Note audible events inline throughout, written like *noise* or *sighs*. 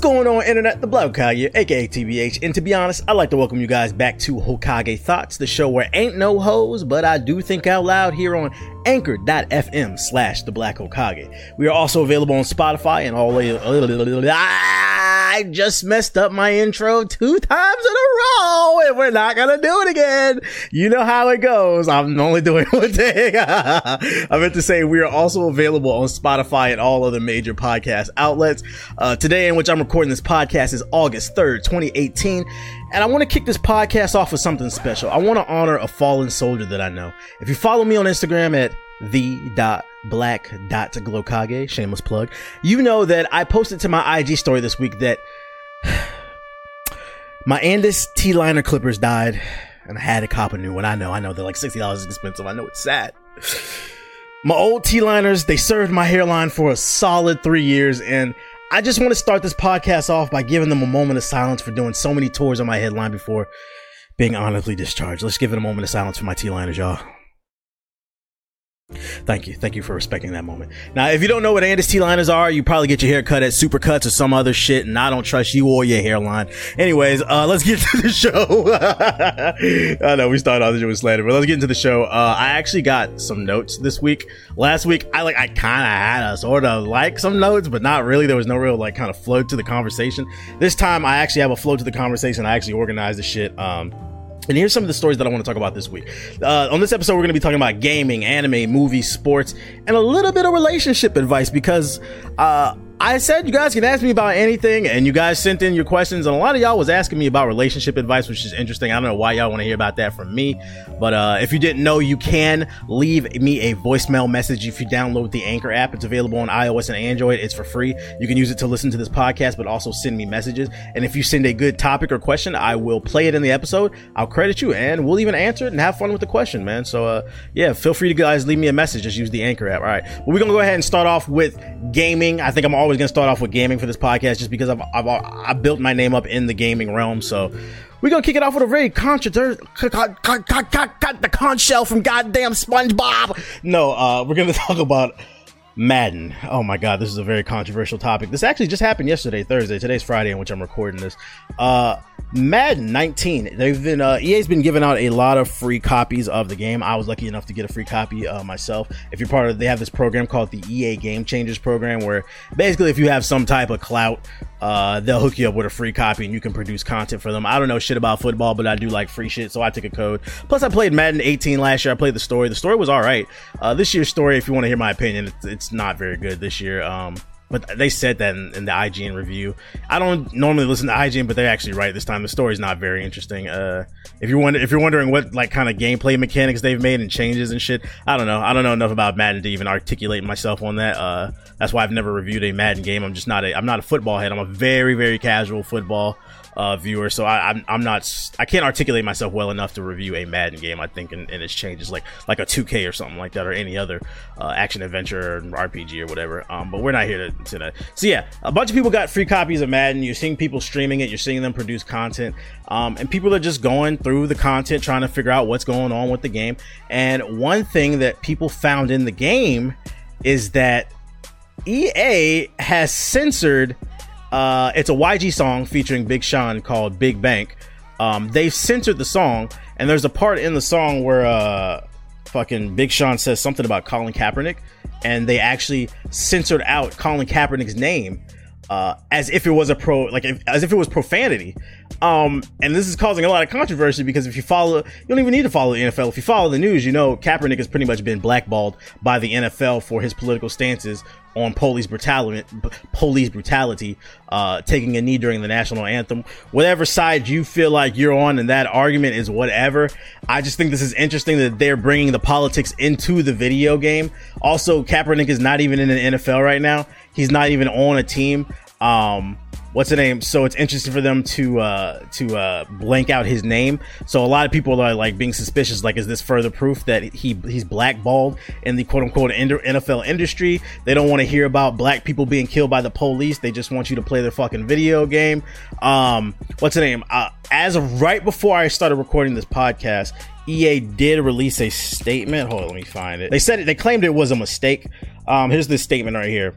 going on, internet? The Black Hokage, aka TBH. And to be honest, I'd like to welcome you guys back to Hokage Thoughts, the show where ain't no hoes, but I do think out loud here on anchor.fm slash the Black Hokage. We are also available on Spotify and all. I just messed up my intro two times in a row, and we're not gonna do it again. You know how it goes. I'm only doing *laughs* one thing. I meant to say we are also available on Spotify and all other major podcast outlets. Uh, today, in which I'm recording this podcast, is August 3rd, 2018. And I want to kick this podcast off with something special. I want to honor a fallen soldier that I know. If you follow me on Instagram at the.black.hokage, shameless plug, you know that I posted to my IG story this week that *sighs* my Andis T liner clippers died and I had to cop a new one. I know, I know they're like $60 is expensive. I know it's sad. *sighs* My old T liners, they served my hairline for a solid three years and I just want to start this podcast off by giving them a moment of silence for doing so many tours on my headline before being honorably discharged. Let's give it a moment of silence for my T-liners, y'all. Thank you. Thank you for respecting that moment. Now, if you don't know what Andis T-liners are, you probably get your hair cut at Supercuts or some other shit, and I don't trust you or your hairline. Anyways, uh, let's get *laughs* to the show. *laughs* I know we started off the show with slander, but let's get into the show. Uh, I actually got some notes this week. Last week, I like, I kind of had a sort of like some notes, but not really. There was no real like kind of flow to the conversation. This time, I actually have a flow to the conversation. I actually organized the shit. Um, and here's some of the stories that I want to talk about this week. Uh, on this episode, we're going to be talking about gaming, anime, movies, sports, and a little bit of relationship advice because uh, I said you guys can ask me about anything, and you guys sent in your questions, and a lot of y'all was asking me about relationship advice, which is interesting. I don't know why y'all want to hear about that from me, but uh, if you didn't know, you can leave me a voicemail message if you download the Anchor app. It's available on iOS and Android. It's for free. You can use it to listen to this podcast, but also send me messages. And if you send a good topic or question, I will play it in the episode. I'll credit you, and we'll even answer it and have fun with the question, man. So uh, yeah, feel free to guys leave me a message. Just use the Anchor app. All right, well, we're gonna go ahead and start off with gaming. I think I'm always going to start off with gaming for this podcast just because I've, I've, I built my name up in the gaming realm. So we're going to kick it off with a very controversial, the conch shell from goddamn SpongeBob. No, uh, we're going *laughs* to talk about Madden. Oh my god, this is a very controversial topic. This actually just happened yesterday, Thursday. Today's Friday in which I'm recording this. Uh Madden 19. They've been uh EA's been giving out a lot of free copies of the game. I was lucky enough to get a free copy uh, myself. If you're part of they have this program called the EA Game Changers program where basically if you have some type of clout, uh they'll hook you up with a free copy and you can produce content for them. I don't know shit about football, but I do like free shit, so I took a code. Plus I played Madden 18 last year. I played the story. The story was all right. Uh this year's story if you want to hear my opinion, it's, it's not very good this year. Um, but they said that in, in, the IGN review. I don't normally listen to IGN, but they're actually right this time. The story's not very interesting. Uh, if you're wondering, if you're wondering what like kind of gameplay mechanics they've made and changes and shit, I don't know. I don't know enough about Madden to even articulate myself on that. Uh, that's why I've never reviewed a Madden game. I'm just not a I'm not a football head. I'm a very very casual football uh, viewer. So I, I'm, I'm not I can't articulate myself well enough to review a Madden game. I think and, its changes like like a 2K or something like that or any other uh, action adventure or RPG or whatever. Um, but we're not here to, to that. So yeah, a bunch of people got free copies of Madden. You're seeing people streaming it. You're seeing them produce content. Um, and people are just going through the content trying to figure out what's going on with the game. And one thing that people found in the game is that EA has censored uh, it's a YG song featuring Big Sean called Big Bank. Um, they've censored the song, and there's a part in the song where uh, fucking Big Sean says something about Colin Kaepernick, and they actually censored out Colin Kaepernick's name uh, as if it was a pro, like if, as if it was profanity. Um, and this is causing a lot of controversy because if you follow, you don't even need to follow the NFL. If you follow the news, you know Kaepernick has pretty much been blackballed by the NFL for his political stances on police brutality, police brutality, uh, taking a knee during the national anthem. Whatever side you feel like you're on, and that argument is whatever. I just think this is interesting that they're bringing the politics into the video game. Also, Kaepernick is not even in the NFL right now. He's not even on a team. Um, what's the name? So it's interesting for them to uh, to uh, blank out his name. So a lot of people are like being suspicious. Like, is this further proof that he he's blackballed in the quote unquote NFL industry? They don't want to hear about black people being killed by the police. They just want you to play their fucking video game. Um, what's the name? Uh, as of right before I started recording this podcast, EA did release a statement. Hold on, let me find it. They said it. They claimed it was a mistake. Um, here's this statement right here.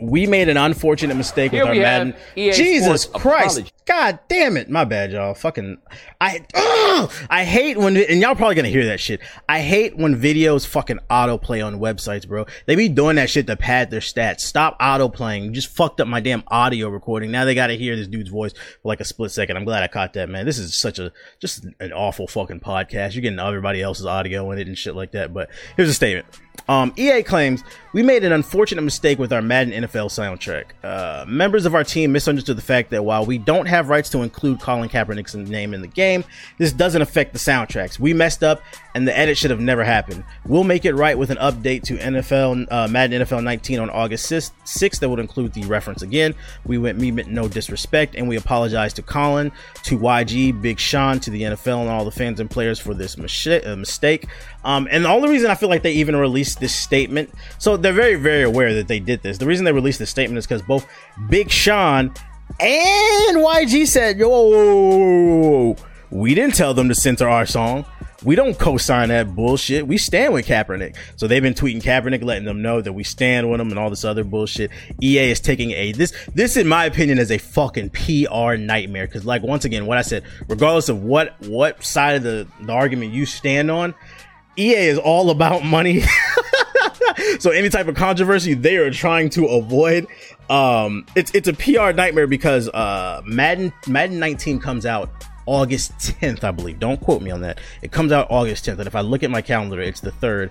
We made an unfortunate mistake Here with our Madden. EA Jesus Sports Christ. apology. God damn it. My bad, y'all. Fucking, I, ugh, I hate when, and y'all probably gonna hear that shit. I hate when videos fucking autoplay on websites, bro. They be doing that shit to pad their stats. Stop autoplaying. You just fucked up my damn audio recording. Now they gotta hear this dude's voice for like a split second. I'm glad I caught that, man. This is such a, just an awful fucking podcast. You're getting everybody else's audio in it and shit like that. But here's a statement. Um, EA claims we made an unfortunate mistake with our Madden NFL soundtrack. Uh, members of our team misunderstood the fact that while we don't have rights to include Colin Kaepernick's name in the game, this doesn't affect the soundtracks. We messed up, and the edit should have never happened. We'll make it right with an update to NFL uh, Madden NFL 19 on August 6th, 6th that would include the reference again. We went me meant no disrespect, and we apologize to Colin, to YG, Big Sean, to the NFL, and all the fans and players for this mis- uh, mistake. Um, and the only reason I feel like they even released this statement, so they're very, very aware that they did this. The reason they released this statement is because both Big Sean and YG said, "Yo, we didn't tell them to censor our song. We don't co-sign that bullshit. We stand with Kaepernick." So they've been tweeting Kaepernick, letting them know that we stand with him and all this other bullshit. EA is taking a this this, in my opinion, is a fucking PR nightmare. Because, like, once again, what I said, regardless of what what side of the, the argument you stand on, EA is all about money. *laughs* so any type of controversy they are trying to avoid. Um, it's it's a PR nightmare because uh, Madden Madden 19 comes out August 10th, I believe. Don't quote me on that. It comes out August 10th, and if I look at my calendar, it's the third.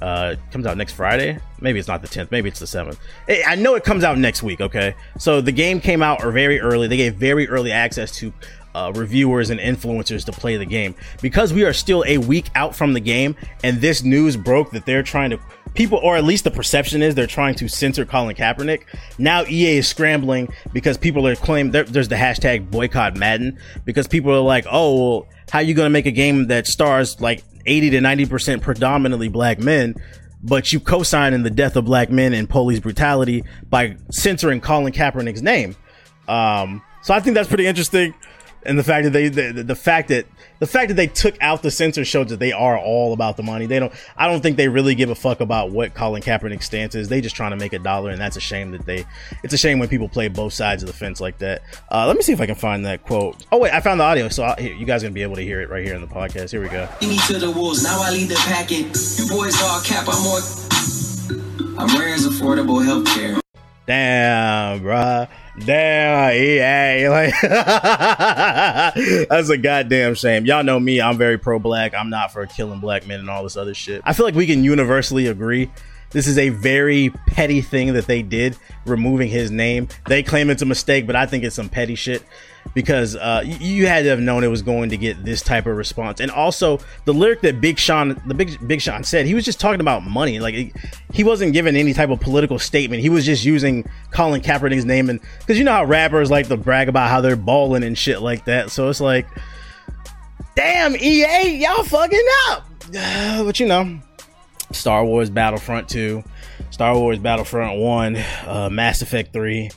Uh, it comes out next Friday. Maybe it's not the 10th. Maybe it's the 7th. Eh, I know it comes out next week. Okay, so the game came out very early. They gave very early access to uh, reviewers and influencers to play the game because we are still a week out from the game and this news broke that they're trying to people or at least the perception is they're trying to censor Colin Kaepernick. Now EA is scrambling because people are claiming there's the hashtag boycott Madden because people are like, oh, well, how you going to make a game that stars like 80 to 90% predominantly black men? But you co-sign in the death of black men and police brutality by censoring Colin Kaepernick's name. Um, so I think that's pretty interesting and the fact that they the, the fact that the fact that they took out the censor shows that they are all about the money. They don't. I don't think they really give a fuck about what Colin Kaepernick's stance is. They just trying to make a dollar, and that's a shame that they. It's a shame when people play both sides of the fence like that. Uh, let me see if I can find that quote. Oh wait, I found the audio, so I'll, here, you guys are gonna be able to hear it right here in the podcast. Here we go. to the wolves. Now I lead the packet. You boys all cap. I'm more. I'm rare as affordable healthcare. Damn, bruh. Damn, EA. *laughs* Like, that's a goddamn shame. Y'all know me. I'm very pro black. I'm not for killing black men and all this other shit. I feel like we can universally agree. This is a very petty thing that they did, removing his name. They claim it's a mistake, but I think it's some petty shit because uh, you, had to have known it was going to get this type of response. And also, the lyric that Big Sean, the Big Big Sean said, he was just talking about money. Like he, wasn't giving any type of political statement. He was just using Colin Kaepernick's name, and because you know how rappers like to brag about how they're balling and shit like that. So it's like, damn EA, y'all fucking up. *sighs* but you know, Star Wars Battlefront 2, Star Wars Battlefront 1, uh, Mass Effect 3,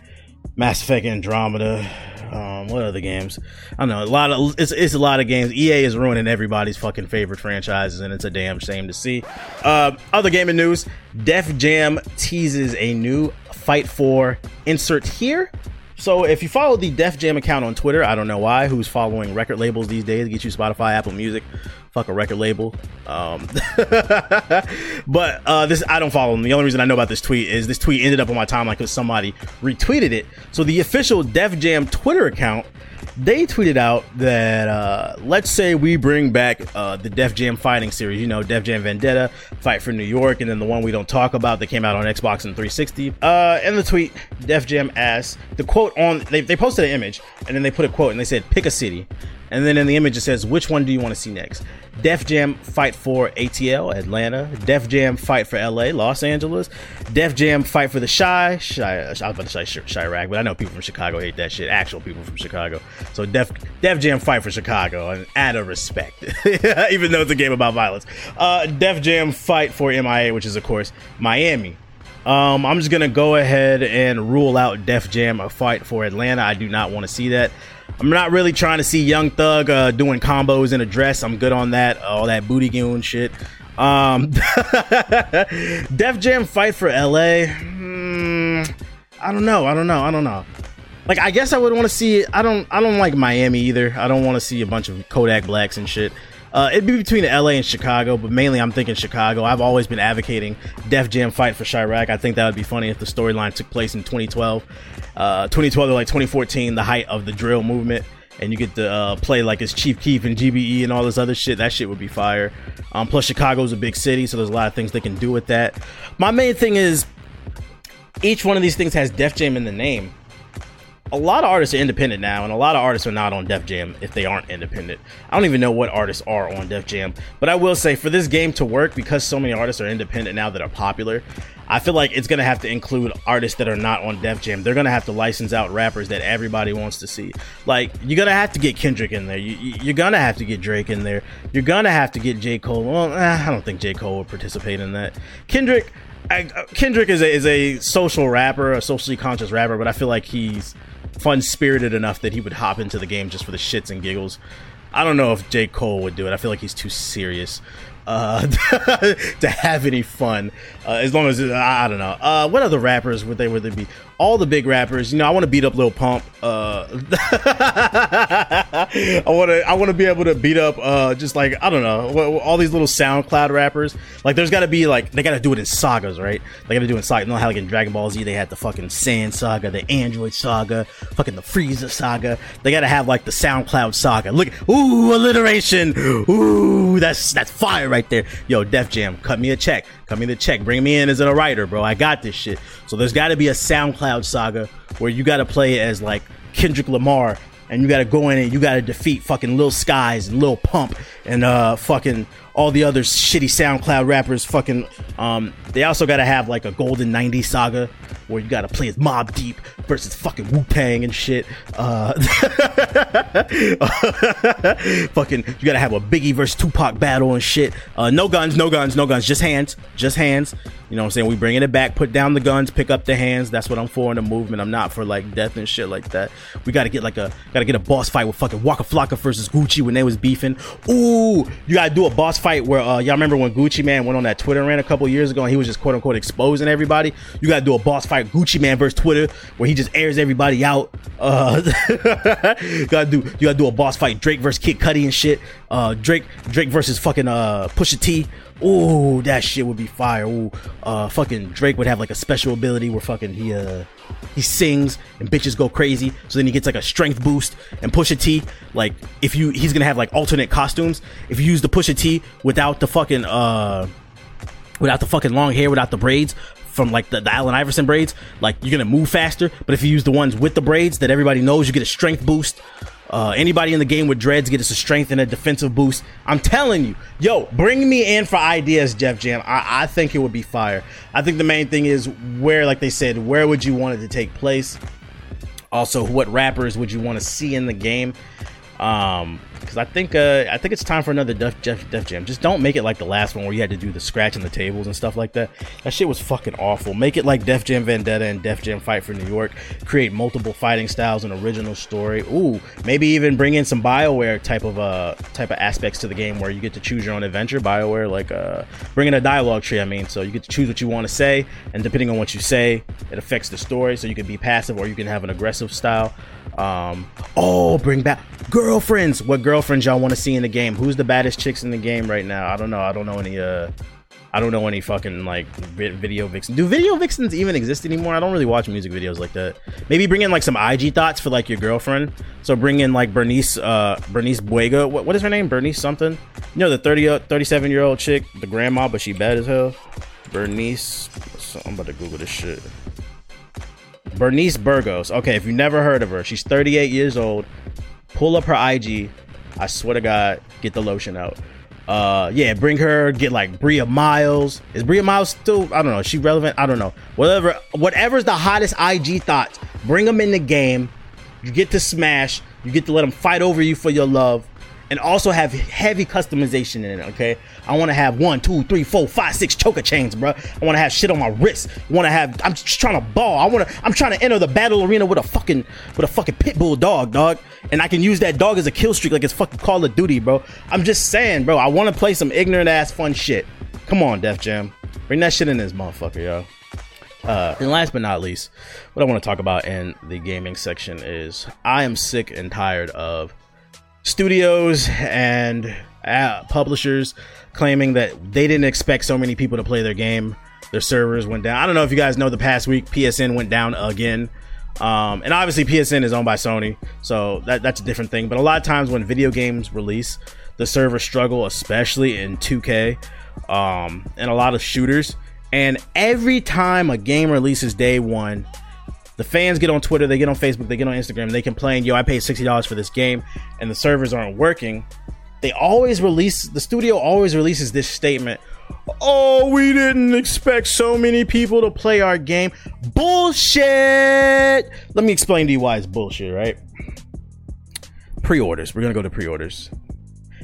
Mass Effect Andromeda. Um, what other games? I don't know. A lot of it's, it's a lot of games. EA is ruining everybody's fucking favorite franchises, and it's a damn shame to see. Uh, other gaming news: Def Jam teases a new Fight for insert here. So if you follow the Def Jam account on Twitter, I don't know why, who's following record labels these days, get you Spotify, Apple Music, fuck a record label. Um, *laughs* but uh, this I don't follow them. The only reason I know about this tweet is this tweet ended up on my timeline because somebody retweeted it. So the official Def Jam Twitter account they tweeted out that uh, let's say we bring back uh, the Def Jam fighting series, you know, Def Jam Vendetta, Fight for New York, and then the one we don't talk about that came out on Xbox and 360. Uh, in the tweet, Def Jam asked the quote on they, they posted an image and then they put a quote and they said pick a city, and then in the image it says which one do you want to see next? Def Jam fight for ATL, Atlanta. Def Jam fight for LA, Los Angeles. Def Jam fight for the Shy. Shy I was about to say Ch- Chiraq, but I know people from Chicago hate that shit. Actual people from Chicago. So Def Def Jam fight for Chicago and out of respect, *laughs* even though it's a game about violence. Uh, Def Jam fight for MIA, which is of course Miami. Um, I'm just gonna go ahead and rule out Def Jam a fight for Atlanta. I do not want to see that. I'm not really trying to see Young Thug uh, doing combos in a dress. I'm good on that. All that booty goon shit. Um, *laughs* Def Jam fight for LA. Hmm, I don't know. I don't know. I don't know. Like I guess I would want to see. I don't. I don't like Miami either. I don't want to see a bunch of Kodak Blacks and shit. Uh, it'd be between LA and Chicago, but mainly I'm thinking Chicago. I've always been advocating Def Jam fight for Chiraq. I think that would be funny if the storyline took place in 2012, uh, 2012 or like 2014, the height of the drill movement, and you get to uh, play like as Chief Keef and GBE and all this other shit. That shit would be fire. Um, plus Chicago's a big city, so there's a lot of things they can do with that. My main thing is each one of these things has Def Jam in the name a lot of artists are independent now, and a lot of artists are not on Def Jam if they aren't independent. I don't even know what artists are on Def Jam, but I will say for this game to work, because so many artists are independent now that are popular, I feel like it's gonna have to include artists that are not on Def Jam. They're gonna have to license out rappers that everybody wants to see. Like you're gonna have to get Kendrick in there. You, are gonna have to get Drake in there. You're gonna have to get J Cole. Well, eh, I don't think J Cole would participate in that. Kendrick. I, uh, Kendrick is a, is a social rapper, a socially conscious rapper, but I feel like he's fun spirited enough that he would hop into the game just for the shits and giggles. I don't know if J. Cole would do it. I feel like he's too serious uh, *laughs* to have any fun. Uh, as long as I don't know. Uh, what other rappers would they would they be? All the big rappers. You know, I want to beat up Lil Pump. Uh, *laughs* I want to I want to be able to beat up uh, just like I don't know all these little SoundCloud rappers. Like, there's got to be like they got to do it in sagas, right? They got to do it in saga. You know how like in Dragon Ball Z they had the fucking Saiyan Saga, the Android Saga, fucking the Frieza Saga. They got to have like the SoundCloud Saga. Look, ooh, alliteration. Ooh, that's that's fire right there. Yo, Def Jam, cut me a check. Cut me the check. Bring me in as a writer, bro. I got this shit. So there's got to be a SoundCloud saga where you got to play as like Kendrick Lamar and you got to go in and you got to defeat fucking Lil Skies and Lil Pump and uh fucking all the other shitty SoundCloud rappers. Fucking um, they also got to have like a Golden 90 saga where you got to play as Mobb Deep versus fucking Wu Tang and shit. Uh, *laughs* fucking, you got to have a Biggie versus Tupac battle and shit. Uh, no guns, no guns, no guns, just hands, just hands. You know what I'm saying? We bringing it back, put down the guns, pick up the hands. That's what I'm for in the movement. I'm not for like death and shit like that. We got to get like a, got to get a boss fight with fucking Waka Flocka versus Gucci when they was beefing. Ooh, you got to do a boss fight where uh, y'all remember when Gucci Mane went on that Twitter rant a couple years ago and he was just quote unquote exposing everybody. You got to do a boss fight Gucci Mane versus Twitter where he just airs everybody out. Uh, you *laughs* gotta do you gotta do a boss fight Drake versus Kid Cudi and shit. Uh, Drake Drake versus fucking uh Pusha T. Ooh, that shit would be fire. Ooh, uh, fucking Drake would have like a special ability where fucking he uh he sings and bitches go crazy. So then he gets like a strength boost. And Pusha T, like if you he's gonna have like alternate costumes. If you use the Pusha T without the fucking uh without the fucking long hair, without the braids from like the, the Allen Iverson braids, like you're gonna move faster. But if you use the ones with the braids that everybody knows, you get a strength boost. Uh, anybody in the game with dreads get us a strength and a defensive boost. I'm telling you, yo, bring me in for ideas, Def Jam. I, I think it would be fire. I think the main thing is where, like they said, where would you want it to take place? Also, what rappers would you want to see in the game? Um, because I think uh, I think it's time for another Def, Def, Def Jam. Just don't make it like the last one where you had to do the scratching the tables and stuff like that. That shit was fucking awful. Make it like Def Jam Vendetta and Def Jam Fight for New York. Create multiple fighting styles and original story. Ooh, maybe even bring in some Bioware type of uh type of aspects to the game where you get to choose your own adventure. Bioware like uh bring in a dialogue tree. I mean, so you get to choose what you want to say, and depending on what you say, it affects the story. So you can be passive or you can have an aggressive style. Um, oh, bring back girlfriends. What girlfriends y'all want to see in the game? Who's the baddest chicks in the game right now? I don't know. I don't know any. Uh, I don't know any fucking like video vixens. Do video vixens even exist anymore? I don't really watch music videos like that. Maybe bring in like some IG thoughts for like your girlfriend. So bring in like Bernice, uh, Bernice Buega. What, what is her name? Bernice something. You know the 30, 37 year old chick, the grandma, but she bad as hell. Bernice. So I'm about to Google this shit. Bernice Burgos. Okay, if you've never heard of her, she's 38 years old. Pull up her IG. I swear to God, get the lotion out. Uh, yeah, bring her. Get like Bria Myles. Is Bria Myles still? I don't know. Is she relevant? I don't know. Whatever. Whatever's the hottest IG thoughts. Bring them in the game. You get to smash. You get to let them fight over you for your love and also have heavy customization in it. Okay, I want to have one, two, three, four, five, six choker chains, bro. I want to have shit on my wrist. I want to have. I'm just trying to ball. I want to. I'm trying to enter the battle arena with a fucking with a fucking pit bull dog, dog, and I can use that dog as a kill streak like it's fucking Call of Duty, bro. I'm just saying, bro. I want to play some ignorant ass fun shit. Come on, Def Jam, bring that shit in this motherfucker, yo. Uh, and last but not least, what I want to talk about in the gaming section is I am sick and tired of studios and uh, publishers claiming that they didn't expect so many people to play their game. Their servers went down. I don't know if you guys know the past week PSN went down again. Um, and obviously PSN is owned by Sony, so that, that's a different thing. But a lot of times when video games release, the servers struggle, especially in 2K um, and a lot of shooters. And every time a game releases day one, the fans get on Twitter, they get on Facebook, they get on Instagram, they complain, yo, I paid $60 for this game and the servers aren't working. They always release, the studio always releases this statement Oh, we didn't expect so many people to play our game. Bullshit! Let me explain to you why it's bullshit, right? Pre orders. We're gonna go to pre orders.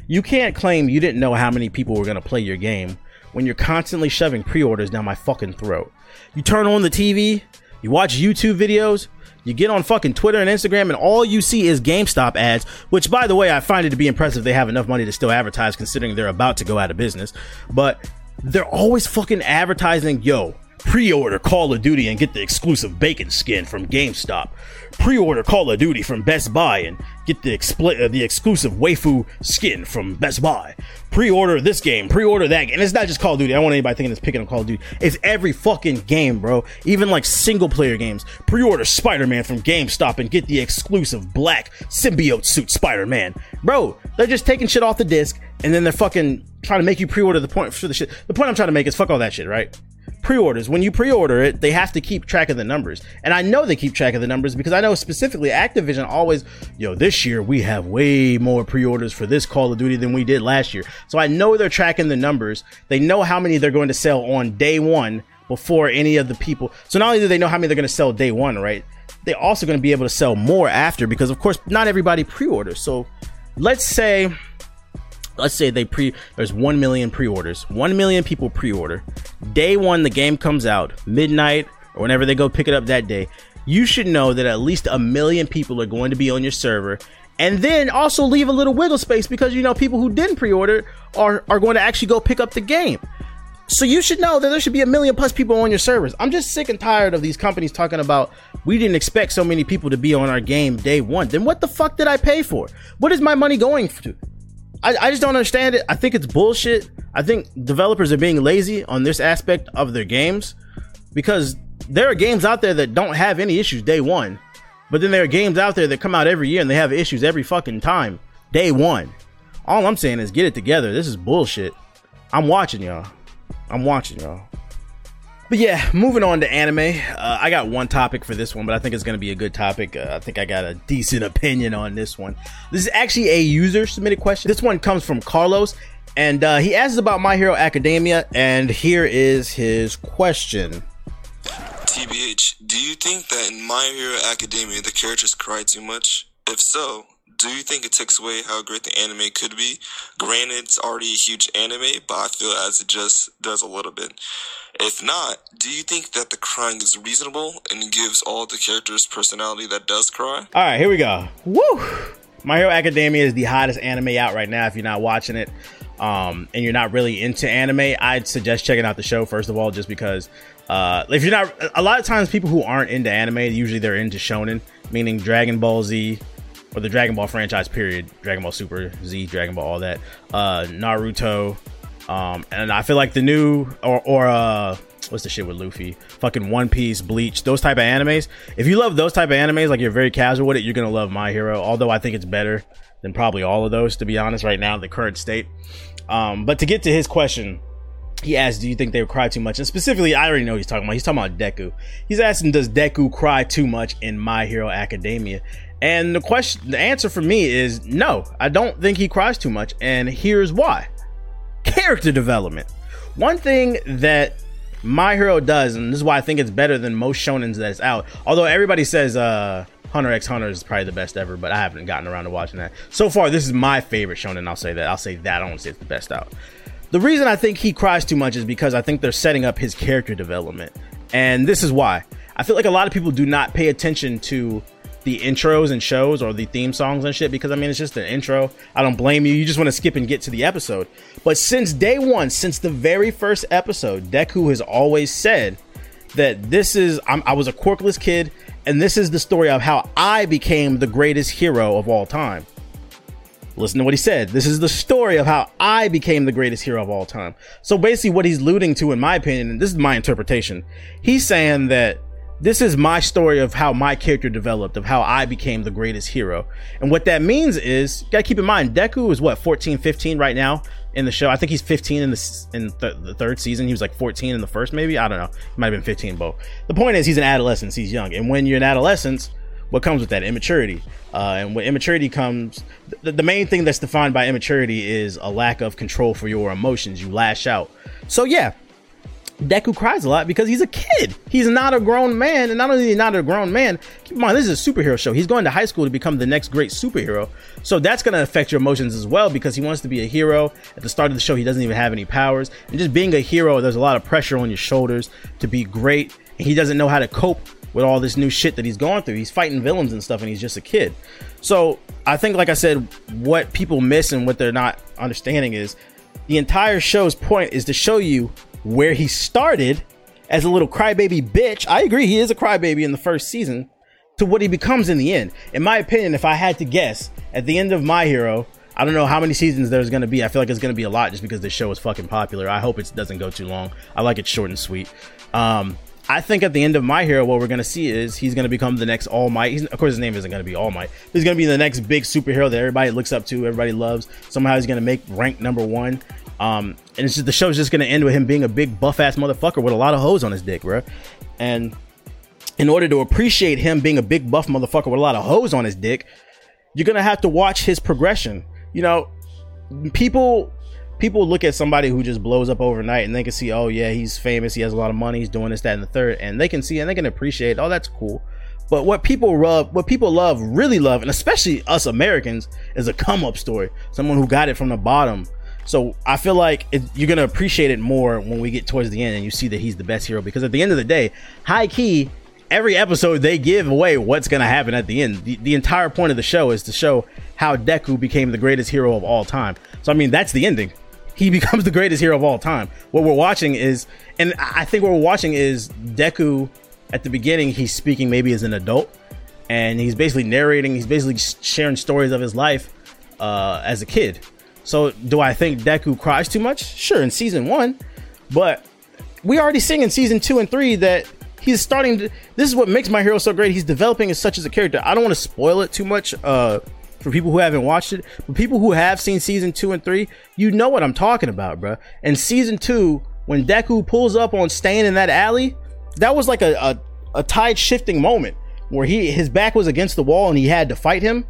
You can't claim you didn't know how many people were gonna play your game when you're constantly shoving pre orders down my fucking throat. You turn on the TV, you watch YouTube videos, you get on fucking Twitter and Instagram, and all you see is GameStop ads, which, by the way, I find it to be impressive they have enough money to still advertise considering they're about to go out of business. But they're always fucking advertising, yo, pre-order Call of Duty and get the exclusive bacon skin from GameStop. Pre-order Call of Duty from Best Buy and get the expl- uh, the exclusive waifu skin from Best Buy. Pre-order this game, pre-order that game. And it's not just Call of Duty. I don't want anybody thinking it's picking on Call of Duty. It's every fucking game, bro. Even like single player games. Pre-order Spider-Man from GameStop and get the exclusive black symbiote suit Spider-Man. Bro, they're just taking shit off the disc and then they're fucking trying to make you pre-order the point for the shit. The point I'm trying to make is fuck all that shit, right? Pre-orders. When you pre-order it, they have to keep track of the numbers, and I know they keep track of the numbers because I know specifically Activision always, yo, this year we have way more pre-orders for this Call of Duty than we did last year. So I know they're tracking the numbers. They know how many they're going to sell on day one before any of the people. So not only do they know how many they're going to sell day one, right? They're also going to be able to sell more after because, of course, not everybody pre-orders. So let's say let's say they pre there's 1 million pre-orders 1 million people pre-order day one the game comes out midnight or whenever they go pick it up that day you should know that at least a million people are going to be on your server and then also leave a little wiggle space because you know people who didn't pre-order are are going to actually go pick up the game so you should know that there should be a million plus people on your servers. I'm just sick and tired of these companies talking about we didn't expect so many people to be on our game day one. Then what the fuck did I pay for? What is my money going to? I, I just don't understand it. I think it's bullshit. I think developers are being lazy on this aspect of their games because there are games out there that don't have any issues day one, but then there are games out there that come out every year and they have issues every fucking time day one. All I'm saying is get it together. This is bullshit. I'm watching y'all. I'm watching y'all. But yeah, moving on to anime. Uh, I got one topic for this one, but I think it's going to be a good topic. Uh, I think I got a decent opinion on this one. This is actually a user submitted question. This one comes from Carlos, and uh, he asks about My Hero Academia, and here is his question. TBH, do you think that in My Hero Academia the characters cry too much? If so, do you think it takes away how great the anime could be? Granted, it's already a huge anime, but I feel as it just does a little bit. If not, do you think that the crying is reasonable and gives all the characters personality that does cry? All right, here we go. Woo! My Hero Academia is the hottest anime out right now. If you're not watching it, um, and you're not really into anime, I'd suggest checking out the show first of all, just because uh, if you're not, a lot of times people who aren't into anime, usually they're into shonen, meaning Dragon Ball Z or the Dragon Ball franchise. Period. Dragon Ball Super, Z, Dragon Ball, all that. Uh, Naruto, um, and I feel like the new or or uh what's the shit with Luffy? Fucking One Piece, Bleach, those type of animes. If you love those type of animes, like you're very casual with it, you're gonna love My Hero. Although I think it's better than probably all of those, to be honest, right now, the current state. Um, but to get to his question, he asked, "Do you think they would cry too much?" And specifically, I already know he's talking about. He's talking about Deku. He's asking, "Does Deku cry too much in My Hero Academia?" And the question, the answer for me is no. I don't think he cries too much, and here's why character development. One thing that My Hero does, and this is why I think it's better than most shonens that's out. Although everybody says uh, Hunter x Hunter is probably the best ever, but I haven't gotten around to watching that. So far, this is my favorite shonen. I'll say that. I'll say that. I don't say it's the best out. The reason I think he cries too much is because I think they're setting up his character development, and this is why. I feel like a lot of people do not pay attention to the intros and shows or the theme songs and shit because I mean it's just an intro. I don't blame you. You just want to skip and get to the episode. But since day one, since the very first episode, Deku has always said that this is I'm, I was a quirkless kid, and this is the story of how I became the greatest hero of all time. Listen to what he said. This is the story of how I became the greatest hero of all time. So basically, what he's alluding to, in my opinion, and this is my interpretation, he's saying that this is my story of how my character developed, of how I became the greatest hero. And what that means is, you gotta keep in mind, Deku is what, 14, 15 right now in the show. I think he's 15 in the in th- the third season. He was like 14 in the first, maybe. I don't know. He might have been 15 both. The point is, he's an adolescent. He's young, and when you're an adolescent, what comes with that immaturity? Uh, and when immaturity comes, the, the main thing that's defined by immaturity is a lack of control for your emotions. You lash out. So yeah, Deku cries a lot because he's a kid. He's not a grown man, and not only is he not a grown man, keep in mind this is a superhero show. He's going to high school to become the next great superhero, so that's going to affect your emotions as well because he wants to be a hero. At the start of the show, he doesn't even have any powers, and just being a hero, there's a lot of pressure on your shoulders to be great, and he doesn't know how to cope with all this new shit that he's going through. He's fighting villains and stuff, and he's just a kid. So I think, like I said, what people miss and what they're not understanding is the entire show's point is to show you where he started as a little crybaby bitch. I agree, he is a crybaby in the first season to what he becomes in the end. In my opinion, if I had to guess, at the end of My Hero, I don't know how many seasons there's going to be. I feel like it's going to be a lot just because this show is fucking popular. I hope it doesn't go too long. I like it short and sweet. Um, I think at the end of My Hero, what we're going to see is he's going to become the next All Might. He's, of course, his name isn't going to be All Might. He's going to be the next big superhero that everybody looks up to, everybody loves. Somehow he's going to make rank number one. Um, and it's just the show's just gonna end with him being a big buff ass motherfucker with a lot of hoes on his dick, bro. And in order to appreciate him being a big buff motherfucker with a lot of hoes on his dick, you're gonna have to watch his progression. You know, people people look at somebody who just blows up overnight and they can see, oh yeah, he's famous, he has a lot of money, he's doing this, that, and the third, and they can see and they can appreciate, oh, that's cool. But what people love, what people love, really love, and especially us Americans, is a come up story. Someone who got it from the bottom so I feel like it, you're gonna appreciate it more when we get towards the end and you see that he's the best hero. Because at the end of the day, high key, every episode they give away what's gonna happen at the end. The, the entire point of the show is to show how Deku became the greatest hero of all time. So I mean, that's the ending. He *laughs* becomes the greatest hero of all time. What we're watching is, and I think what we're watching is Deku. At the beginning, he's speaking maybe as an adult, and he's basically narrating. He's basically sharing stories of his life uh, as a kid so do I think Deku cries too much? Sure, in season one, but we already seeing in season two and three that he's starting to. This is what makes my hero so great. He's developing as such as a character. I don't want to spoil it too much uh, for people who haven't watched it, but people who have seen season two and three, you know what I'm talking about, bro. And season two, when Deku pulls up on Stain in that alley, that was like a, a, a tide shifting moment where he his back was against the wall and he had to fight him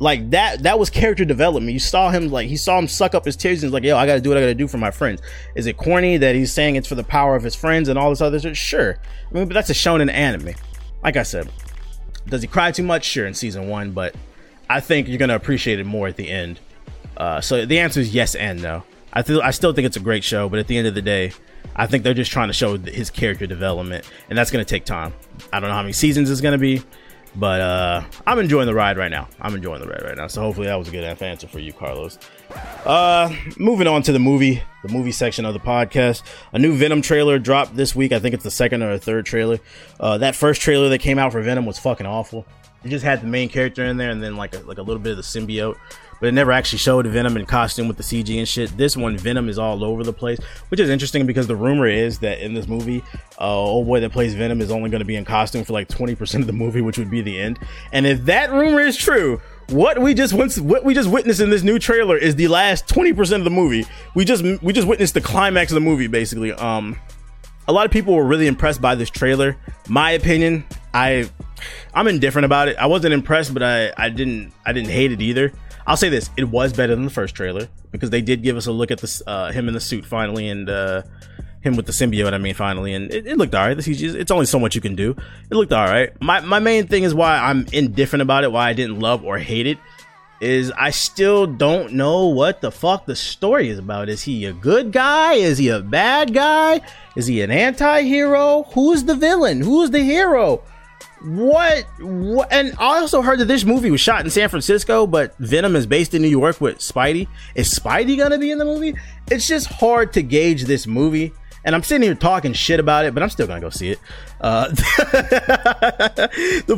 like that that was character development. You saw him like he saw him suck up his tears and he's like yo i gotta do what i gotta do for my friends. Is it corny that he's saying it's for the power of his friends and all this other shit? Sure. I mean but that's a shonen anime. Like i said does he cry too much? Sure in season one but i think you're gonna appreciate it more at the end. Uh, so the answer is yes and no. I feel i still think it's a great show but at the end of the day i think they're just trying to show his character development and that's gonna take time. I don't know how many seasons it's gonna be but uh, I'm enjoying the ride right now. I'm enjoying the ride right now. So hopefully that was a good enough answer for you, Carlos. Uh, moving on to the movie, the movie section of the podcast. A new Venom trailer dropped this week. I think it's the second or third trailer. Uh, that first trailer that came out for Venom was fucking awful. It just had the main character in there and then like a, like a little bit of the symbiote but it never actually showed Venom in costume with the CG and shit. This one, Venom is all over the place, which is interesting because the rumor is that in this movie, uh, old boy that plays Venom is only going to be in costume for like 20% of the movie, which would be the end. And if that rumor is true, what we just what we just witnessed in this new trailer is the last 20% of the movie. We just we just witnessed the climax of the movie basically. Um a lot of people were really impressed by this trailer. My opinion, I I'm indifferent about it. I wasn't impressed, but I I didn't I didn't hate it either. I'll say this: it was better than the first trailer because they did give us a look at this uh, him in the suit finally and uh, him with the symbiote. I mean, finally, and it, it looked alright. It's only so much you can do. It looked alright. My my main thing is why I'm indifferent about it. Why I didn't love or hate it is I still don't know what the fuck the story is about. Is he a good guy? Is he a bad guy? Is he an anti-hero? Who's the villain? Who's the hero? What, what? And I also heard that this movie was shot in San Francisco, but Venom is based in New York with Spidey. Is Spidey gonna be in the movie? It's just hard to gauge this movie. and I'm sitting here talking shit about it, but I'm still gonna go see it. Uh, *laughs* the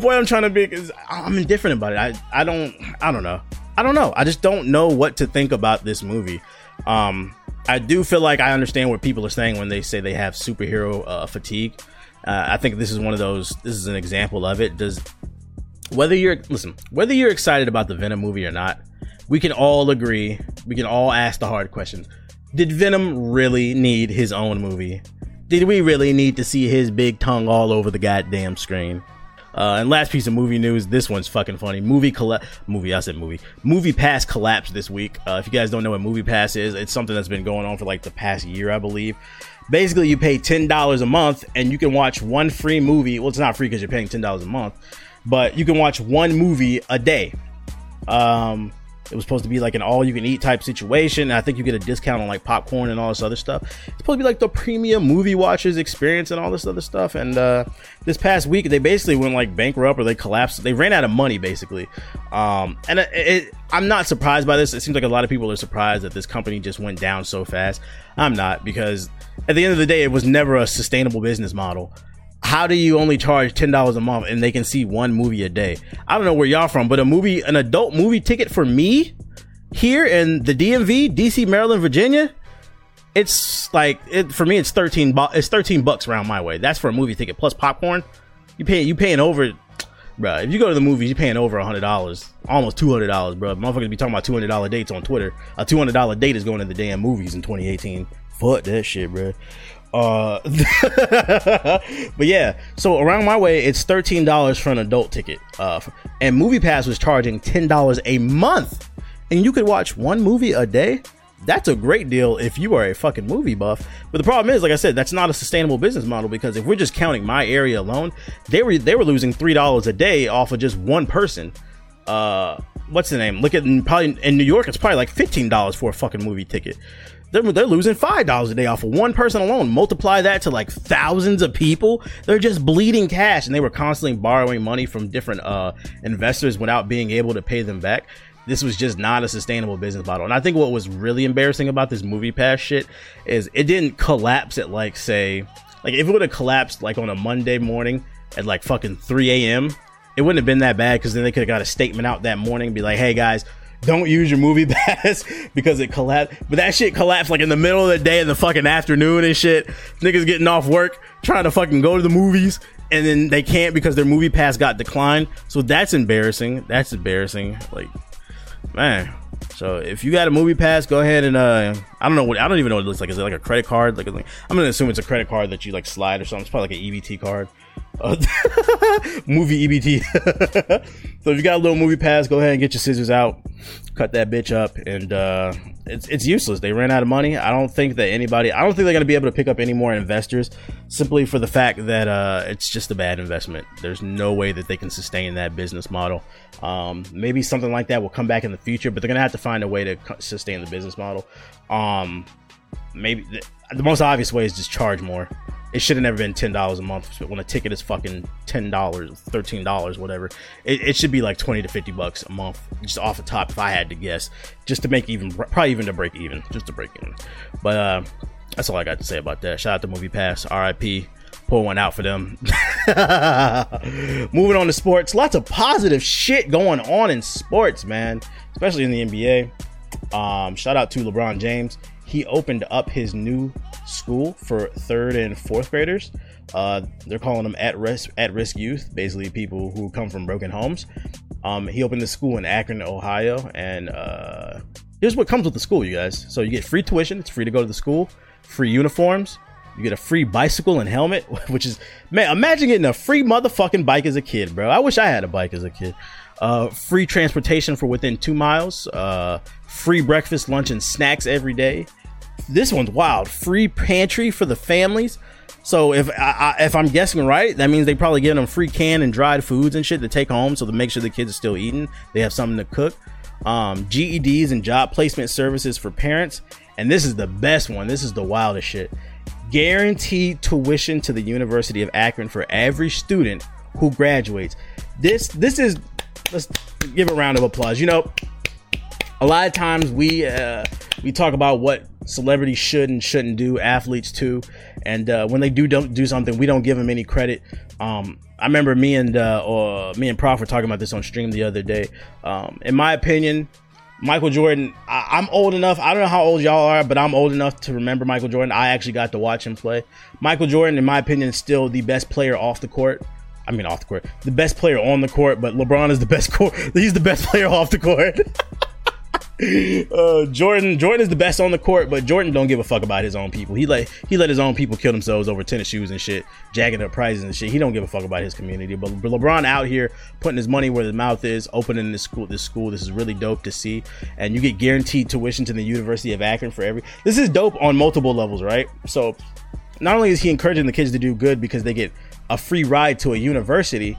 point I'm trying to make is I'm indifferent about it. I I don't I don't know. I don't know. I just don't know what to think about this movie. Um, I do feel like I understand what people are saying when they say they have superhero uh, fatigue. Uh, I think this is one of those. This is an example of it. Does whether you're listen whether you're excited about the Venom movie or not, we can all agree. We can all ask the hard questions. Did Venom really need his own movie? Did we really need to see his big tongue all over the goddamn screen? Uh, and last piece of movie news. This one's fucking funny. Movie colla- movie. I said movie. Movie Pass collapsed this week. Uh, if you guys don't know what Movie Pass is, it's something that's been going on for like the past year, I believe. Basically, you pay ten dollars a month and you can watch one free movie. Well, it's not free because you're paying ten dollars a month, but you can watch one movie a day. Um, it was supposed to be like an all you can eat type situation. I think you get a discount on like popcorn and all this other stuff. It's supposed to be like the premium movie watchers experience and all this other stuff. And uh, this past week, they basically went like bankrupt or they collapsed. They ran out of money basically. Um, and it, it, I'm not surprised by this. It seems like a lot of people are surprised that this company just went down so fast. I'm not because at the end of the day, it was never a sustainable business model how do you only charge ten dollars a month and they can see one movie a day? I don't know where y'all from, but a movie, an adult movie ticket for me here in the DMV, DC, Maryland, Virginia, it's like it for me. It's thirteen. Bu- it's thirteen bucks around my way. That's for a movie ticket plus popcorn. You pay. You paying over, bro. If you go to the movies, you're paying over hundred dollars, almost two hundred dollars, bro. Motherfuckers be talking about two hundred dollar dates on Twitter. A two hundred dollar date is going to the damn movies in 2018. Fuck that shit, bro. Uh, *laughs* but yeah, so around my way, it's thirteen dollars for an adult ticket. Uh, and Movie Pass was charging ten dollars a month, and you could watch one movie a day. That's a great deal if you are a fucking movie buff. But the problem is, like I said, that's not a sustainable business model because if we're just counting my area alone, they were they were losing three dollars a day off of just one person. Uh, what's the name? Look at probably in New York, it's probably like fifteen dollars for a fucking movie ticket they're, they're losing five dollars a day off of one person alone. Multiply that to like thousands of people. They're just bleeding cash, and they were constantly borrowing money from different uh, investors without being able to pay them back. This was just not a sustainable business model. And I think what was really embarrassing about this movie pass shit is it didn't collapse at like say like if it would have collapsed like on a Monday morning at like fucking 3 a.m. It wouldn't have been that bad because then they could have got a statement out that morning and be like, hey guys, don't use your movie *laughs* pass because it collapsed. But that shit collapsed like in the middle of the day in the fucking afternoon and shit. Niggas getting off work trying to fucking go to the movies and then they can't because their movie pass got declined. So that's embarrassing. That's embarrassing. Like, man. So if you got a movie pass, go ahead and uh, I don't know what I don't even know what it looks like. Is it like a credit card? Like, I'm gonna assume it's a credit card that you like slide or something. It's probably like an EBT card. Uh, *laughs* movie EBT. *laughs* so if you got a little movie pass, go ahead and get your scissors out, cut that bitch up, and uh, it's it's useless. They ran out of money. I don't think that anybody. I don't think they're gonna be able to pick up any more investors simply for the fact that uh, it's just a bad investment. There's no way that they can sustain that business model. Um, maybe something like that will come back in the future, but they're gonna have to find a way to sustain the business model. Um, maybe the, the most obvious way is just charge more it should have never been ten dollars a month when a ticket is fucking ten dollars, thirteen dollars, whatever. It, it, should be like twenty to fifty bucks a month, just off the top, if I had to guess, just to make even, probably even to break even, just to break even. But uh, that's all I got to say about that. Shout out to Movie Pass, R.I.P. Pull one out for them. *laughs* Moving on to sports, lots of positive shit going on in sports, man, especially in the NBA. Um, shout out to LeBron James. He opened up his new school for third and fourth graders. Uh, they're calling them at risk at risk youth, basically people who come from broken homes. Um, he opened the school in Akron, Ohio, and uh, here's what comes with the school, you guys. So you get free tuition; it's free to go to the school, free uniforms. You get a free bicycle and helmet, *laughs* which is man. Imagine getting a free motherfucking bike as a kid, bro. I wish I had a bike as a kid. Uh, free transportation for within two miles. Uh, free breakfast, lunch, and snacks every day this one's wild. Free pantry for the families. So if I, if I'm guessing right, that means they probably give them free canned and dried foods and shit to take home, so to make sure the kids are still eating, they have something to cook. Um, GEDs and job placement services for parents, and this is the best one. This is the wildest shit. Guaranteed tuition to the University of Akron for every student who graduates. This this is let's give a round of applause. You know, a lot of times we uh, we talk about what celebrities should and shouldn't do, athletes too. And uh, when they do don't do something, we don't give them any credit. Um, I remember me and uh, or me and Prof were talking about this on stream the other day. Um, in my opinion, Michael Jordan, I, am old enough. I don't know how old y'all are, but I'm old enough to remember Michael Jordan. I actually got to watch him play. Michael Jordan, in my opinion, is still the best player off the court. I mean, off the court, the best player on the court, but LeBron is the best court. *laughs* He's the best player off the court. *laughs* *laughs* uh, Jordan Jordan is the best on the court, but Jordan don't give a fuck about his own people. He let he let his own people kill themselves over tennis shoes and shit, jacking up prizes and shit. He don't give a fuck about his community. But, but LeBron out here putting his money where his mouth is, opening this school. This school, this is really dope to see. And you get guaranteed tuition to the University of Akron for every. This is dope on multiple levels, right? So not only is he encouraging the kids to do good because they get a free ride to a university,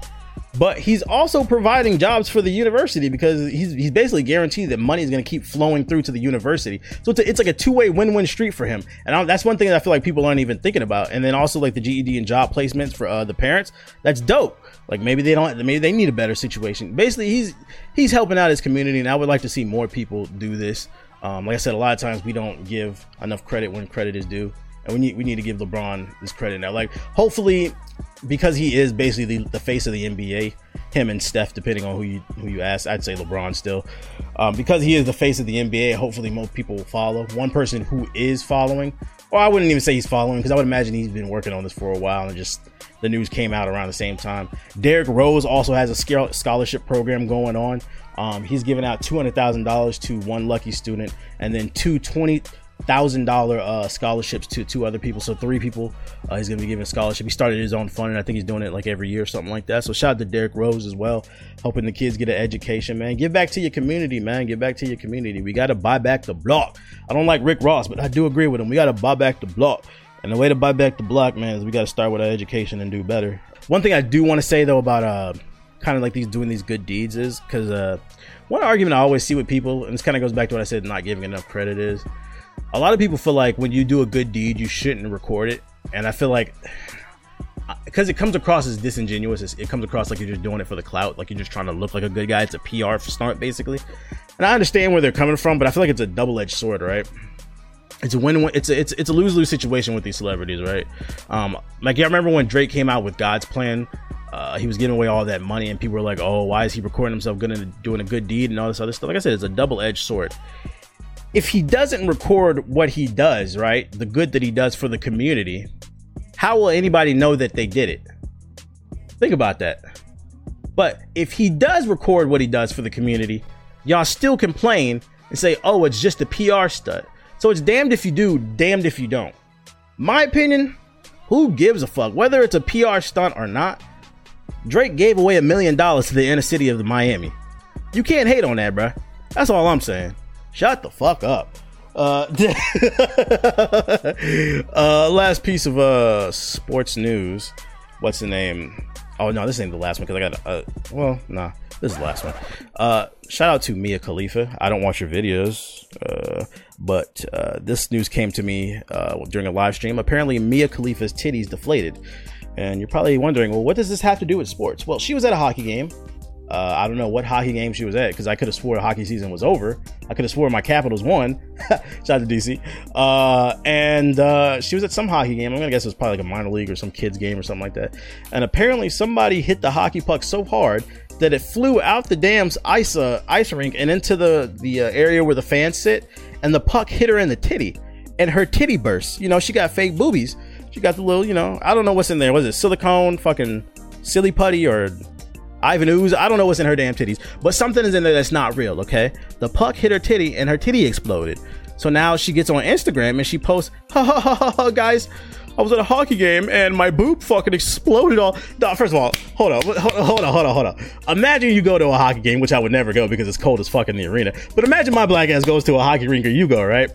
but he's also providing jobs for the university because he's he's basically guaranteed that money is going to keep flowing through to the university. So it's, a, it's like a two way win win street for him, and I, that's one thing that I feel like people aren't even thinking about. And then also like the GED and job placements for uh, the parents, that's dope. Like maybe they don't, maybe they need a better situation. Basically, he's he's helping out his community, and I would like to see more people do this. Um, like I said, a lot of times we don't give enough credit when credit is due and we need we need to give LeBron this credit now. Like, hopefully, because he is basically the, the face of the NBA, him and Steph, depending on who you who you ask, I'd say LeBron still. Um, because he is the face of the NBA, hopefully most people will follow. One person who is following, or I wouldn't even say he's following, because I would imagine he's been working on this for a while and just the news came out around the same time. Derrick Rose also has a scholarship program going on. Um, he's giving out two hundred thousand dollars to one lucky student, and then two twenty thousand dollar uh, scholarships to two other people. So three people uh, he's gonna be giving a scholarship. He started his own fund, and I think he's doing it like every year or something like that. So shout out to Derrick Rose as well, helping the kids get an education. Man, give back to your community, man. Give back to your community. We gotta buy back the block. I don't like Rick Ross, but I do agree with him. We gotta buy back the block. And the way to buy back the block, man, is we gotta start with our education and do better. One thing I do want to say though about uh kind of like these doing these good deeds is because uh one argument I always see with people, and this kind of goes back to what I said, not giving enough credit is a lot of people feel like when you do a good deed, you shouldn't record it. And I feel like because it comes across as disingenuous, it comes across like you're just doing it for the clout, like you're just trying to look like a good guy. It's a PR stunt, basically. And I understand where they're coming from, but I feel like it's a double-edged sword, right? It's a win-win. It's a, it's it's a lose-lose situation with these celebrities, right? Um, like I remember when Drake came out with God's Plan. Uh, he was giving away all that money, and people were like, "Oh, why is he recording himself doing a good deed and all this other stuff?" Like I said, it's a double-edged sword if he doesn't record what he does, right, the good that he does for the community, how will anybody know that they did it? Think about that. But if he does record what he does for the community, y'all still complain and say, oh, it's just a PR stunt. So it's damned if you do, damned if you don't. My opinion, who gives a fuck? Whether it's a PR stunt or not, Drake gave away a million dollars to the inner city of Miami. You can't hate on that, bruh. That's all I'm saying. Shut the fuck up. Uh, *laughs* uh, last piece of uh sports news. What's the name? Oh no, this ain't the last one because I got. Uh, well, nah, this is the last one. Uh, shout out to Mia Khalifa. I don't watch your videos, uh, but uh, this news came to me uh, during a live stream. Apparently, Mia Khalifa's titties deflated, and you're probably wondering, well, what does this have to do with sports? Well, she was at a hockey game uh, I don't know what hockey game she was at because I could have swore hockey season was over. I could have swore my Capitals won. *laughs* Shout out to DC. Uh, and uh, she was at some hockey game. I'm gonna guess it was probably like a minor league or some kids game or something like that. And apparently somebody hit the hockey puck so hard that it flew out the dam's ice uh, ice rink and into the the uh, area where the fans sit. And the puck hit her in the titty, and her titty burst. You know, she got fake boobies. She got the little, you know, I don't know what's in there. Was it silicone, fucking silly putty, or Ivan Ooze. I don't know what's in her damn titties, but something is in there that's not real, okay? The puck hit her titty and her titty exploded. So now she gets on Instagram and she posts, ha ha ha ha, ha guys. I was at a hockey game and my boob fucking exploded all. No, first of all, hold on, hold on, hold on, hold on. Imagine you go to a hockey game, which I would never go because it's cold as fuck in the arena. But imagine my black ass goes to a hockey rink or you go, right?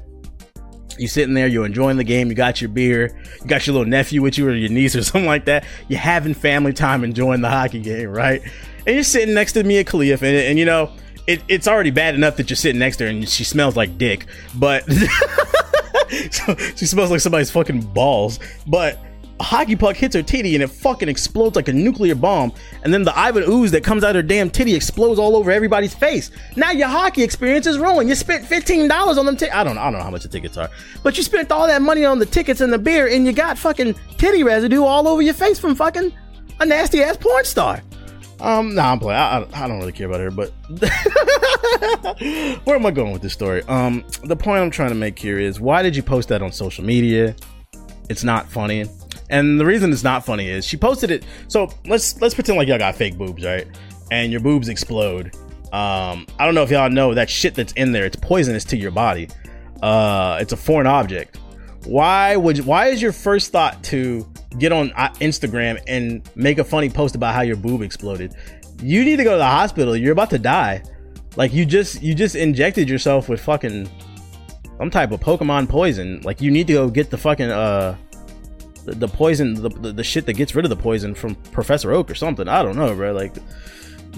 You sitting there, you're enjoying the game, you got your beer, you got your little nephew with you or your niece or *laughs* something like that. You're having family time enjoying the hockey game, right? And you're sitting next to Mia Khalifa, and, and you know, it, it's already bad enough that you're sitting next to her and she smells like dick, but *laughs* she smells like somebody's fucking balls. But a hockey puck hits her titty and it fucking explodes like a nuclear bomb. And then the Ivan ooze that comes out her damn titty explodes all over everybody's face. Now your hockey experience is ruined. You spent $15 on them tickets. I don't know. I don't know how much the tickets are. But you spent all that money on the tickets and the beer and you got fucking titty residue all over your face from fucking a nasty ass porn star. Um, nah, I'm playing. I, I, I don't really care about her, but *laughs* where am I going with this story? Um, the point I'm trying to make here is why did you post that on social media? It's not funny. And the reason it's not funny is she posted it. So let's let's pretend like y'all got fake boobs, right? And your boobs explode. Um, I don't know if y'all know that shit that's in there. It's poisonous to your body. Uh, it's a foreign object. Why would why is your first thought to get on uh, Instagram and make a funny post about how your boob exploded? You need to go to the hospital. You're about to die. Like you just you just injected yourself with fucking some type of Pokemon poison. Like you need to go get the fucking uh the, poison the, the, the shit that gets rid of the poison from Professor Oak or something. I don't know, bro. Like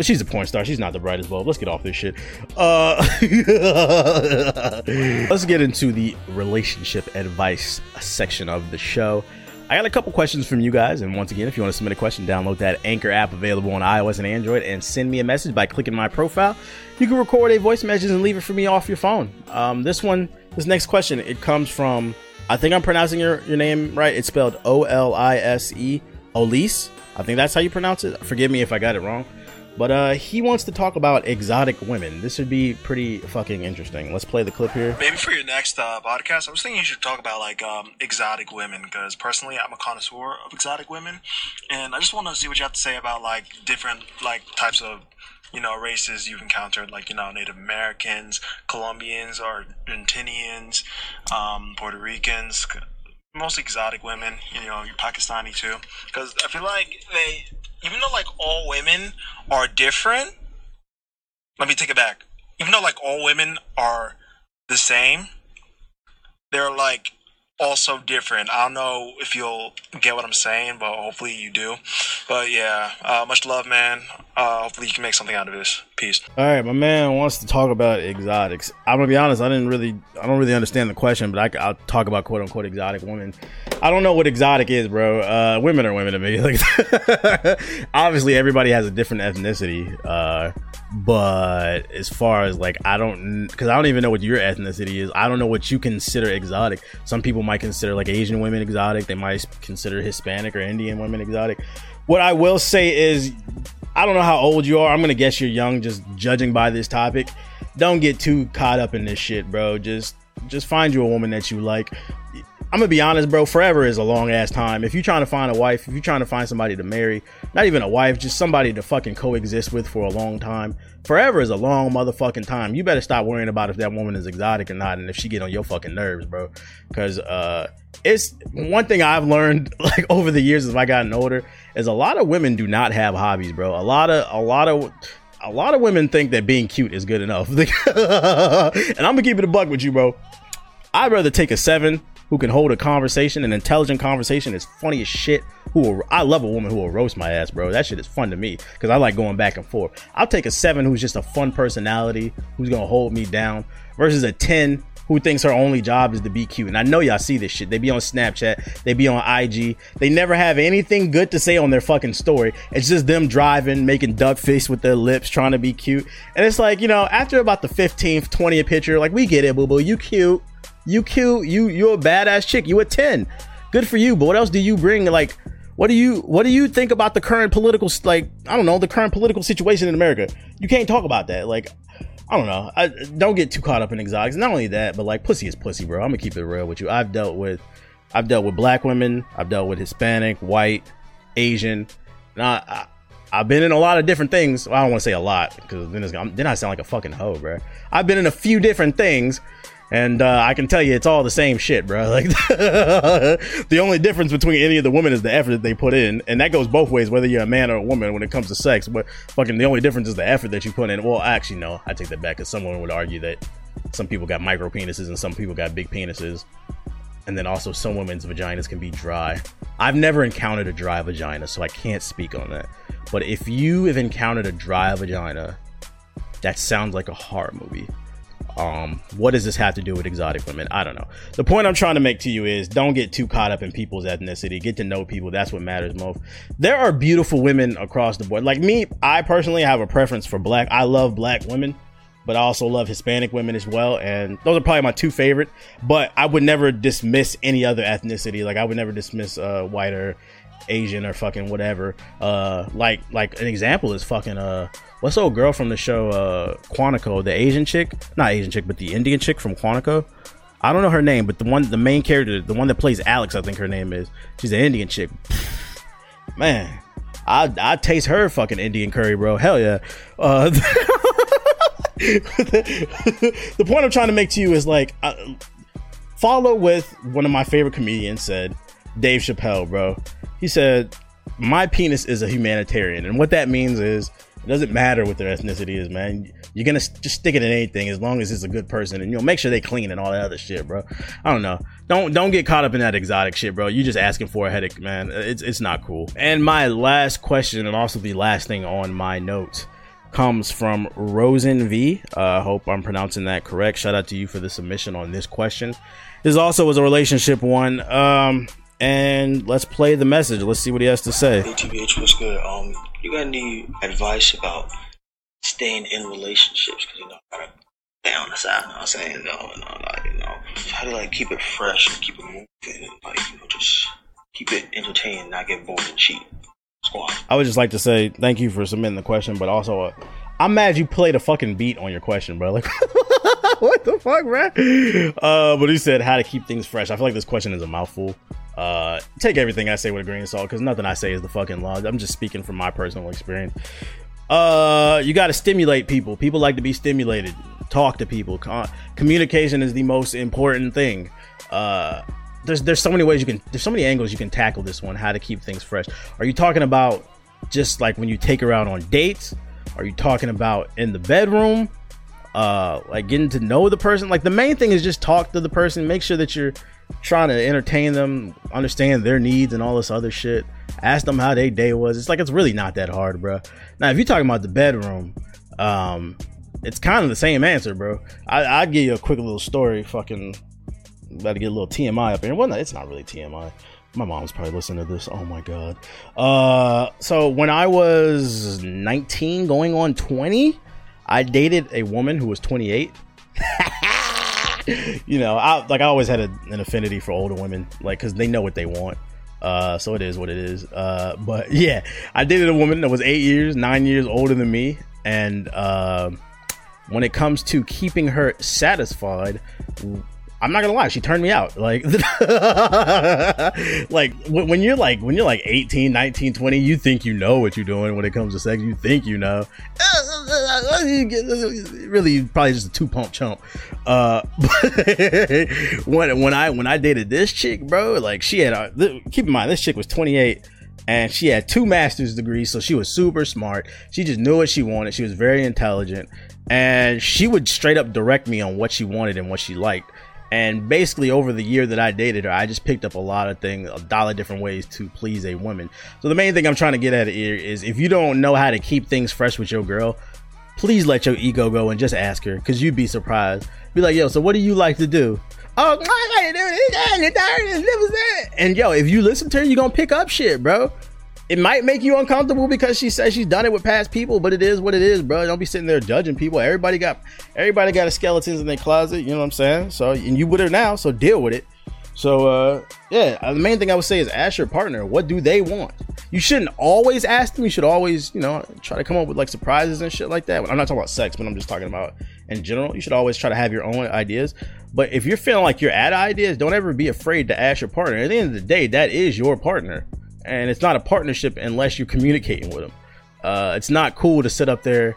but she's a porn star. She's not the brightest bulb. Let's get off this shit. Uh, *laughs* let's get into the relationship advice section of the show. I got a couple questions from you guys, and once again, if you want to submit a question, download that Anchor app available on iOS and Android, and send me a message by clicking my profile. You can record a voice message and leave it for me off your phone. Um, this one, this next question, it comes from I think I'm pronouncing your, your name right. It's spelled O L I S E, Olise. I think that's how you pronounce it. Forgive me if I got it wrong. But uh, he wants to talk about exotic women. This would be pretty fucking interesting. Let's play the clip here. Maybe for your next uh, podcast, I was thinking you should talk about like um, exotic women because personally, I'm a connoisseur of exotic women, and I just want to see what you have to say about like different like types of you know races you've encountered, like you know Native Americans, Colombians, Argentinians, um, Puerto Ricans, most exotic women. You know, you're Pakistani too, because I feel like they even though like all women are different, let me take it back. Even though like all women are the same, they're like also different. I don't know if you'll get what I'm saying, but hopefully you do. But yeah, uh, much love, man. Uh, hopefully you can make something out of this. Peace. All right, my man wants to talk about exotics. I'm gonna be honest. I didn't really, I don't really understand the question, but I, will talk about quote unquote exotic women. I don't know what exotic is, bro. Uh, women are women to me. *laughs* Like, *laughs* obviously, everybody has a different ethnicity. But as far as like i don't because i don't even know what your ethnicity is. I don't know what you consider exotic. Some people might consider like asian women exotic. They might consider hispanic or indian women exotic. What i will say is i don't know how old you are. I'm gonna guess you're young just judging by this topic. Don't get too caught up in this shit bro. Just just find you a woman that you like I'm gonna be honest, bro. Forever is a long ass time. If you're trying to find a wife, if you're trying to find somebody to marry, not even a wife, just somebody to fucking coexist with for a long time. Forever is a long motherfucking time. You better stop worrying about if that woman is exotic or not, and if she get on your fucking nerves, bro. Because uh, it's one thing I've learned *laughs* like over the years as I gotten older is a lot of women do not have hobbies, bro. A lot of a lot of a lot of women think that being cute is good enough. *laughs* and I'm gonna keep it a buck with you, bro. I'd rather take a seven who can hold a conversation, an intelligent conversation, is funny as shit. Who will, I love a woman who will roast my ass, bro. That shit is fun to me because I like going back and forth. I'll take a seven who's just a fun personality, who's gonna hold me down, versus a ten who thinks her only job is to be cute. And I know y'all see this shit. They be on Snapchat, they be on IG. They never have anything good to say on their fucking story. It's just them driving, making duck face with their lips, trying to be cute. And it's like, you know, after about the 15th, 20th picture, like, we get it, boo boo, you cute. You cute. You you're a badass chick. You a ten. Good for you. But what else do you bring? Like, what do you what do you think about the current political like I don't know the current political situation in America? You can't talk about that. Like, I don't know. I don't get too caught up in exotics. Not only that, but like pussy is pussy, bro. I'm gonna keep it real with you. I've dealt with I've dealt with black women. I've dealt with Hispanic, white, Asian. And I, I have been in a lot of different things. Well, I don't want to say a lot because then, then I sound like a fucking hoe, bro. I've been in a few different things, and uh, I can tell you, it's all the same shit, bro. *laughs* Like the only difference between any of the women is the effort that they put in, and that goes both ways, whether you're a man or a woman when it comes to sex. But fucking, the only difference is the effort that you put in. Well, actually, no, I take that back because someone would argue that some people got micro penises and some people got big penises, and then also some women's vaginas can be dry. I've never encountered a dry vagina, so I can't speak on that. But if you have encountered a dry vagina, that sounds like a horror movie Um, what does this have to do with exotic women? I don't know. The point I'm trying to make to you is don't get too caught up in people's ethnicity. Get to know people. That's what matters most. There are beautiful women across the board. Like me, I personally have a preference for black. I love black women, but I also love Hispanic women as well. And those are probably my two favorite. But I would never dismiss any other ethnicity. Like I would never dismiss uh, white or Asian or fucking whatever. Uh, like like an example is fucking uh, what's old girl from the show uh Quantico, the Asian chick, not Asian chick, but the Indian chick from Quantico. I don't know her name, but the one, the main character, the one that plays Alex, I think her name is. She's an Indian chick. *sighs* Man, I I taste her fucking Indian curry, bro. Hell yeah. Uh, *laughs* the point I'm trying to make to you is like, uh, follow with one of my favorite comedians said, Dave Chappelle, bro. He said, My penis is a humanitarian. And what that means is, it doesn't matter what their ethnicity is, man. You're gonna just stick it in anything as long as it's a good person, and you'll make sure they clean and all that other shit, bro. I don't know. Don't don't get caught up in that exotic shit, bro. You're just asking for a headache, man. It's it's not cool. And my last question, and also the last thing on my notes, comes from Rosen V. Uh, hope I'm pronouncing that correct. Shout out to you for the submission on this question. This also was a relationship one. Um, and let's play the message. Let's see what he has to say. Hey TBH, what's good? Um, you got any advice about staying in relationships? Because you know, I gotta stay on the side. You know what I'm saying? You know, you know, like, you know, how to like keep it fresh and keep it moving, and like you know, just keep it entertaining, not get bored and cheap. Squad. I would just like to say thank you for submitting the question, but also uh, I'm mad you played a fucking beat on your question, bro. *laughs* Like, *laughs* what the fuck, man? Uh, but he said how to keep things fresh. I feel like this question is a mouthful. Uh, take everything I say with a grain of salt because nothing I say is the fucking law. I'm just speaking from my personal experience. Uh, you got to stimulate people. People like to be stimulated. Talk to people. Con- communication is the most important thing. Uh, there's there's so many ways you can there's so many angles you can tackle this one. How to keep things fresh? Are you talking about just like when you take her out on dates? Are you talking about in the bedroom? Uh, like getting to know the person. Like the main thing is just talk to the person. Make sure that you're trying to entertain them, understand their needs and all this other shit. Ask them how their day was. It's like it's really not that hard, bro. Now, if you're talking about the bedroom, um, it's kind of the same answer, bro. I, I'd give you a quick little story. Fucking, about to get a little TMI up here. Well, it's not really TMI. My mom's probably listening to this. Oh my god. Uh, so when I was 19, going on 20, I dated a woman who was 28. you know, I like I always had a, an affinity for older women, like because they know what they want. Uh, so it is what it is. Uh, but *laughs* yeah, I dated a woman that was eight years, nine years older than me, and uh, when it comes to keeping her satisfied, I'm not gonna lie, she turned me out. Like, *laughs* like when you're like when you're like 18, 19, 20, you think you know what you're doing when it comes to sex. You think you know. *laughs* really, probably just a two pump chump. Uh, *laughs* when when I when I dated this chick, bro, like she had. A, keep in mind, this chick was 28 and she had two master's degrees, so she was super smart. She just knew what she wanted. She was very intelligent, and she would straight up direct me on what she wanted and what she liked. And basically, over the year that I dated her, I just picked up a lot of things, a of different ways to please a woman. So the main thing I'm trying to get at here is if you don't know how to keep things fresh with your girl, please let your ego go and just ask her, because you'd be surprised. Be like, yo, so what do you like to do? Oh, this, and yo, if you listen to her, you're gonna pick up shit, bro it might make you uncomfortable because she says she's done it with past people, but it is what it is, bro. Don't be sitting there judging people. Everybody got everybody got a skeletons in their closet, you know what I'm saying? So and you with her now, so deal with it. So uh yeah, uh, the main thing I would say is ask your partner, what do they want? You shouldn't always ask them. You should always, you know, try to come up with like surprises and shit like that. I'm not talking about sex, but I'm just talking about in general. You should always try to have your own ideas. But if you're feeling like you're out of ideas, don't ever be afraid to ask your partner. At the end of the day, that is your partner and it's not a partnership unless you're communicating with them. Uh, it's not cool to sit up there.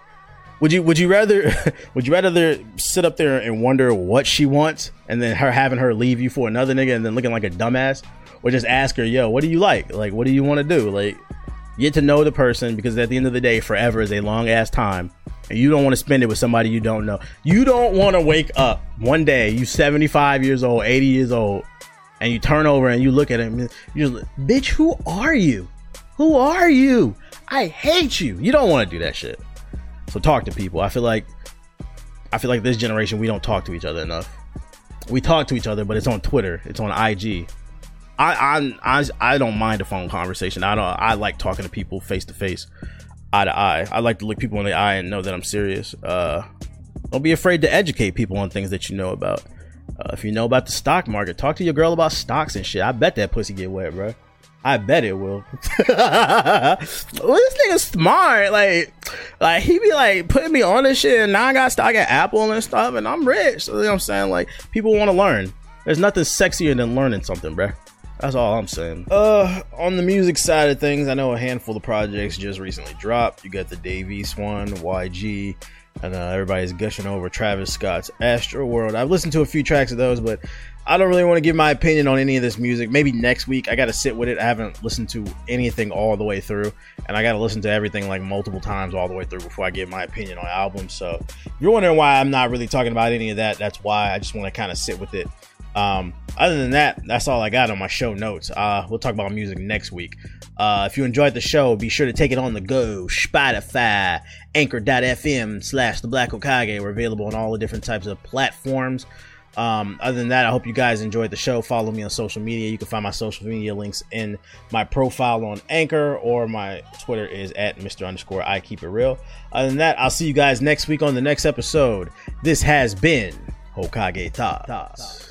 Would you Would you rather *laughs* Would you rather sit up there and wonder what she wants, and then her having her leave you for another nigga, and then looking like a dumbass, or just ask her, "Yo, what do you like? Like, what do you want to do? Like, get to know the person because at the end of the day, forever is a long ass time, and you don't want to spend it with somebody you don't know. You don't want to wake up one day, you 75 years old, 80 years old, and you turn over and you look at him, you're like, bitch, who are you? Who are you? I hate you. You don't want to do that shit. So talk to people. I feel like I feel like this generation we don't talk to each other enough. We talk to each other, but it's on Twitter, it's on IG. I I I, I don't mind a phone conversation. I don't. I like talking to people face to face, eye to eye. I like to look people in the eye and know that I'm serious. Uh, don't be afraid to educate people on things that you know about. Uh, if you know about the stock market, talk to your girl about stocks and shit. I bet that pussy get wet, bro. I bet it will. *laughs* well, this nigga smart. Like, like he be like putting me on this shit, and now I got stock at Apple and stuff, and I'm rich. So, you know what I'm saying? Like, people want to learn. There's nothing sexier than learning something, bro. That's all I'm saying. Uh, on the music side of things, I know a handful of projects just recently dropped. You got the Dave East one, YG, and uh, everybody's gushing over Travis Scott's Astro World. I've listened to a few tracks of those, but I don't really want to give my opinion on any of this music. Maybe next week. I got to sit with it. I haven't listened to anything all the way through, and I got to listen to everything like multiple times all the way through before I give my opinion on albums. So, if you're wondering why I'm not really talking about any of that, that's why I just want to kind of sit with it um, other than that, that's all I got on my show notes. Uh, we'll talk about music next week. Uh, if you enjoyed the show, be sure to take it on the go. Spotify, anchor.fm slash the Black Hokage. We're available on all the different types of platforms. Um, other than that, I hope you guys enjoyed the show. Follow me on social media. You can find my social media links in my profile on Anchor or my Twitter is at Mr. underscore I keep it real. Other than that, I'll see you guys next week on the next episode. This has been Hokage Talks.